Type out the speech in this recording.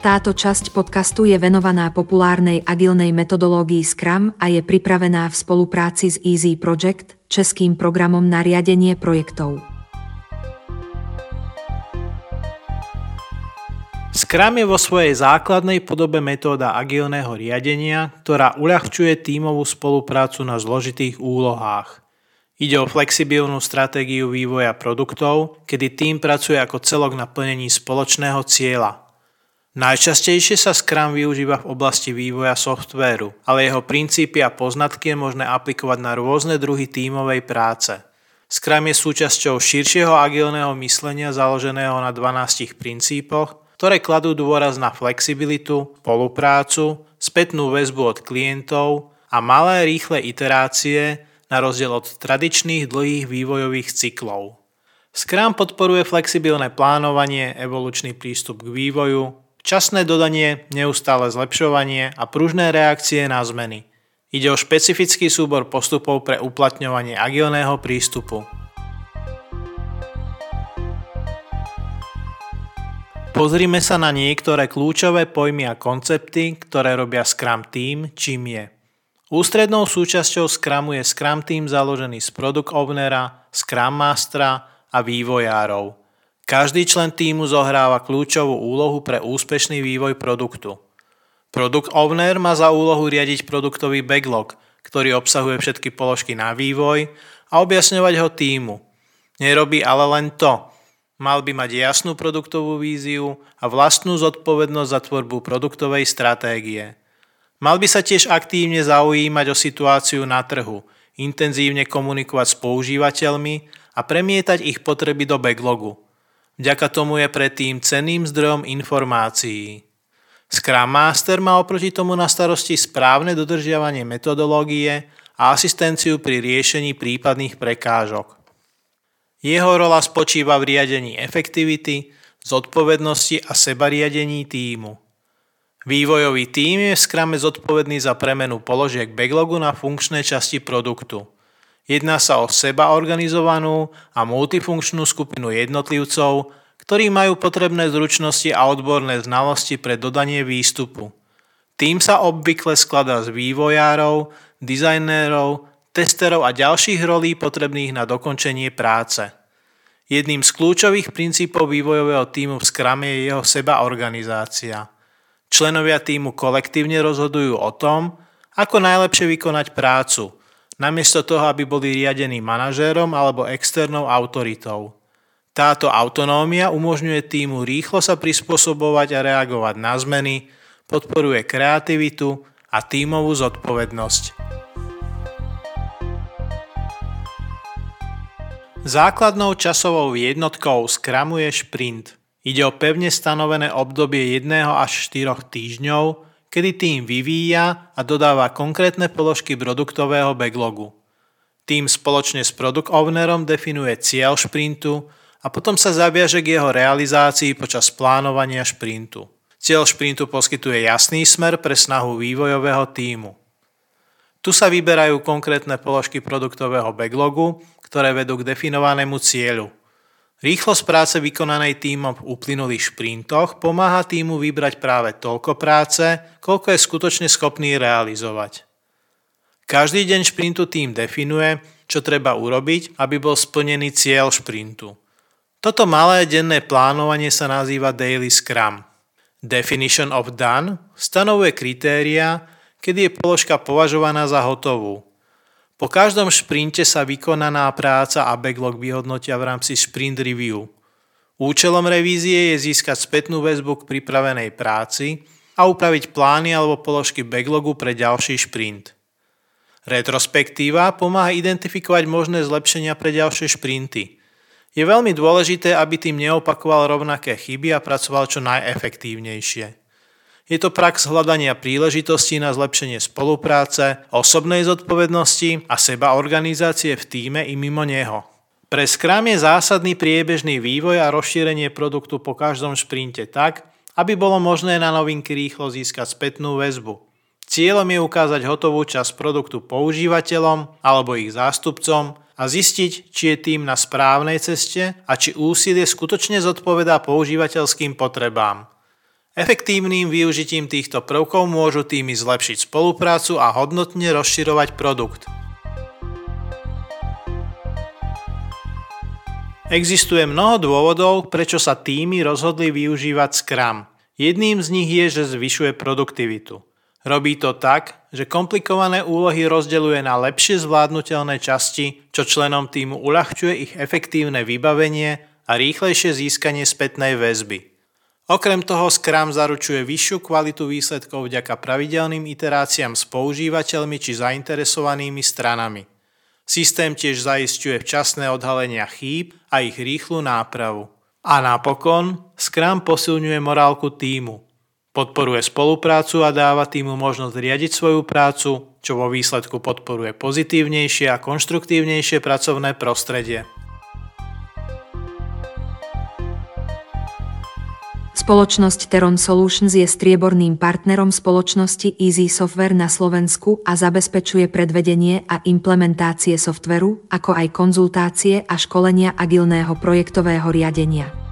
Táto časť podcastu je venovaná populárnej agilnej metodológii Scrum a je pripravená v spolupráci s Easy Project, českým programom na riadenie projektov. Scrum je vo svojej základnej podobe metóda agilného riadenia, ktorá uľahčuje tímovú spoluprácu na zložitých úlohách. Ide o flexibilnú stratégiu vývoja produktov, kedy tým pracuje ako celok na plnení spoločného cieľa – Najčastejšie sa Scrum využíva v oblasti vývoja softvéru, ale jeho princípy a poznatky je možné aplikovať na rôzne druhy tímovej práce. Scrum je súčasťou širšieho agilného myslenia založeného na 12 princípoch, ktoré kladú dôraz na flexibilitu, spoluprácu, spätnú väzbu od klientov a malé rýchle iterácie na rozdiel od tradičných dlhých vývojových cyklov. Scrum podporuje flexibilné plánovanie, evolučný prístup k vývoju, Časné dodanie, neustále zlepšovanie a pružné reakcie na zmeny. Ide o špecifický súbor postupov pre uplatňovanie agilného prístupu. Pozrime sa na niektoré kľúčové pojmy a koncepty, ktoré robia Scrum Team, čím je. Ústrednou súčasťou Scrumu je Scrum Team založený z Product Ownera, Scrum Mastera a vývojárov – každý člen týmu zohráva kľúčovú úlohu pre úspešný vývoj produktu. Product Owner má za úlohu riadiť produktový backlog, ktorý obsahuje všetky položky na vývoj a objasňovať ho týmu. Nerobí ale len to. Mal by mať jasnú produktovú víziu a vlastnú zodpovednosť za tvorbu produktovej stratégie. Mal by sa tiež aktívne zaujímať o situáciu na trhu, intenzívne komunikovať s používateľmi a premietať ich potreby do backlogu – Vďaka tomu je predtým cenným zdrojom informácií. Scrum Master má oproti tomu na starosti správne dodržiavanie metodológie a asistenciu pri riešení prípadných prekážok. Jeho rola spočíva v riadení efektivity, zodpovednosti a sebariadení týmu. Vývojový tím je v Scrume zodpovedný za premenu položiek backlogu na funkčné časti produktu – Jedná sa o seba organizovanú a multifunkčnú skupinu jednotlivcov, ktorí majú potrebné zručnosti a odborné znalosti pre dodanie výstupu. Tým sa obvykle skladá z vývojárov, dizajnérov, testerov a ďalších rolí potrebných na dokončenie práce. Jedným z kľúčových princípov vývojového týmu v Scrum je jeho seba organizácia. Členovia týmu kolektívne rozhodujú o tom, ako najlepšie vykonať prácu – namiesto toho, aby boli riadení manažérom alebo externou autoritou. Táto autonómia umožňuje týmu rýchlo sa prispôsobovať a reagovať na zmeny, podporuje kreativitu a tímovú zodpovednosť. Základnou časovou jednotkou Scrumu je šprint. Ide o pevne stanovené obdobie 1 až 4 týždňov, kedy tým vyvíja a dodáva konkrétne položky produktového backlogu. Tým spoločne s product ownerom definuje cieľ šprintu a potom sa zaviaže k jeho realizácii počas plánovania šprintu. Cieľ šprintu poskytuje jasný smer pre snahu vývojového týmu. Tu sa vyberajú konkrétne položky produktového backlogu, ktoré vedú k definovanému cieľu – Rýchlosť práce vykonanej týmom v uplynulých šprintoch pomáha týmu vybrať práve toľko práce, koľko je skutočne schopný realizovať. Každý deň šprintu tým definuje, čo treba urobiť, aby bol splnený cieľ šprintu. Toto malé denné plánovanie sa nazýva Daily Scrum. Definition of Done stanovuje kritéria, kedy je položka považovaná za hotovú – po každom šprinte sa vykonaná práca a backlog vyhodnotia v rámci sprint review. Účelom revízie je získať spätnú väzbu k pripravenej práci a upraviť plány alebo položky backlogu pre ďalší šprint. Retrospektíva pomáha identifikovať možné zlepšenia pre ďalšie šprinty. Je veľmi dôležité, aby tým neopakoval rovnaké chyby a pracoval čo najefektívnejšie. Je to prax hľadania príležitostí na zlepšenie spolupráce, osobnej zodpovednosti a seba organizácie v týme i mimo neho. Pre Scrum je zásadný priebežný vývoj a rozšírenie produktu po každom šprinte tak, aby bolo možné na novinky rýchlo získať spätnú väzbu. Cieľom je ukázať hotovú časť produktu používateľom alebo ich zástupcom a zistiť, či je tým na správnej ceste a či úsilie skutočne zodpovedá používateľským potrebám. Efektívnym využitím týchto prvkov môžu týmy zlepšiť spoluprácu a hodnotne rozširovať produkt. Existuje mnoho dôvodov, prečo sa týmy rozhodli využívať Scrum. Jedným z nich je, že zvyšuje produktivitu. Robí to tak, že komplikované úlohy rozdeľuje na lepšie zvládnutelné časti, čo členom týmu uľahčuje ich efektívne vybavenie a rýchlejšie získanie spätnej väzby. Okrem toho Scrum zaručuje vyššiu kvalitu výsledkov vďaka pravidelným iteráciám s používateľmi či zainteresovanými stranami. Systém tiež zaisťuje včasné odhalenia chýb a ich rýchlu nápravu. A napokon Scrum posilňuje morálku týmu. Podporuje spoluprácu a dáva týmu možnosť riadiť svoju prácu, čo vo výsledku podporuje pozitívnejšie a konštruktívnejšie pracovné prostredie. Spoločnosť Teron Solutions je strieborným partnerom spoločnosti Easy Software na Slovensku a zabezpečuje predvedenie a implementácie softveru, ako aj konzultácie a školenia agilného projektového riadenia.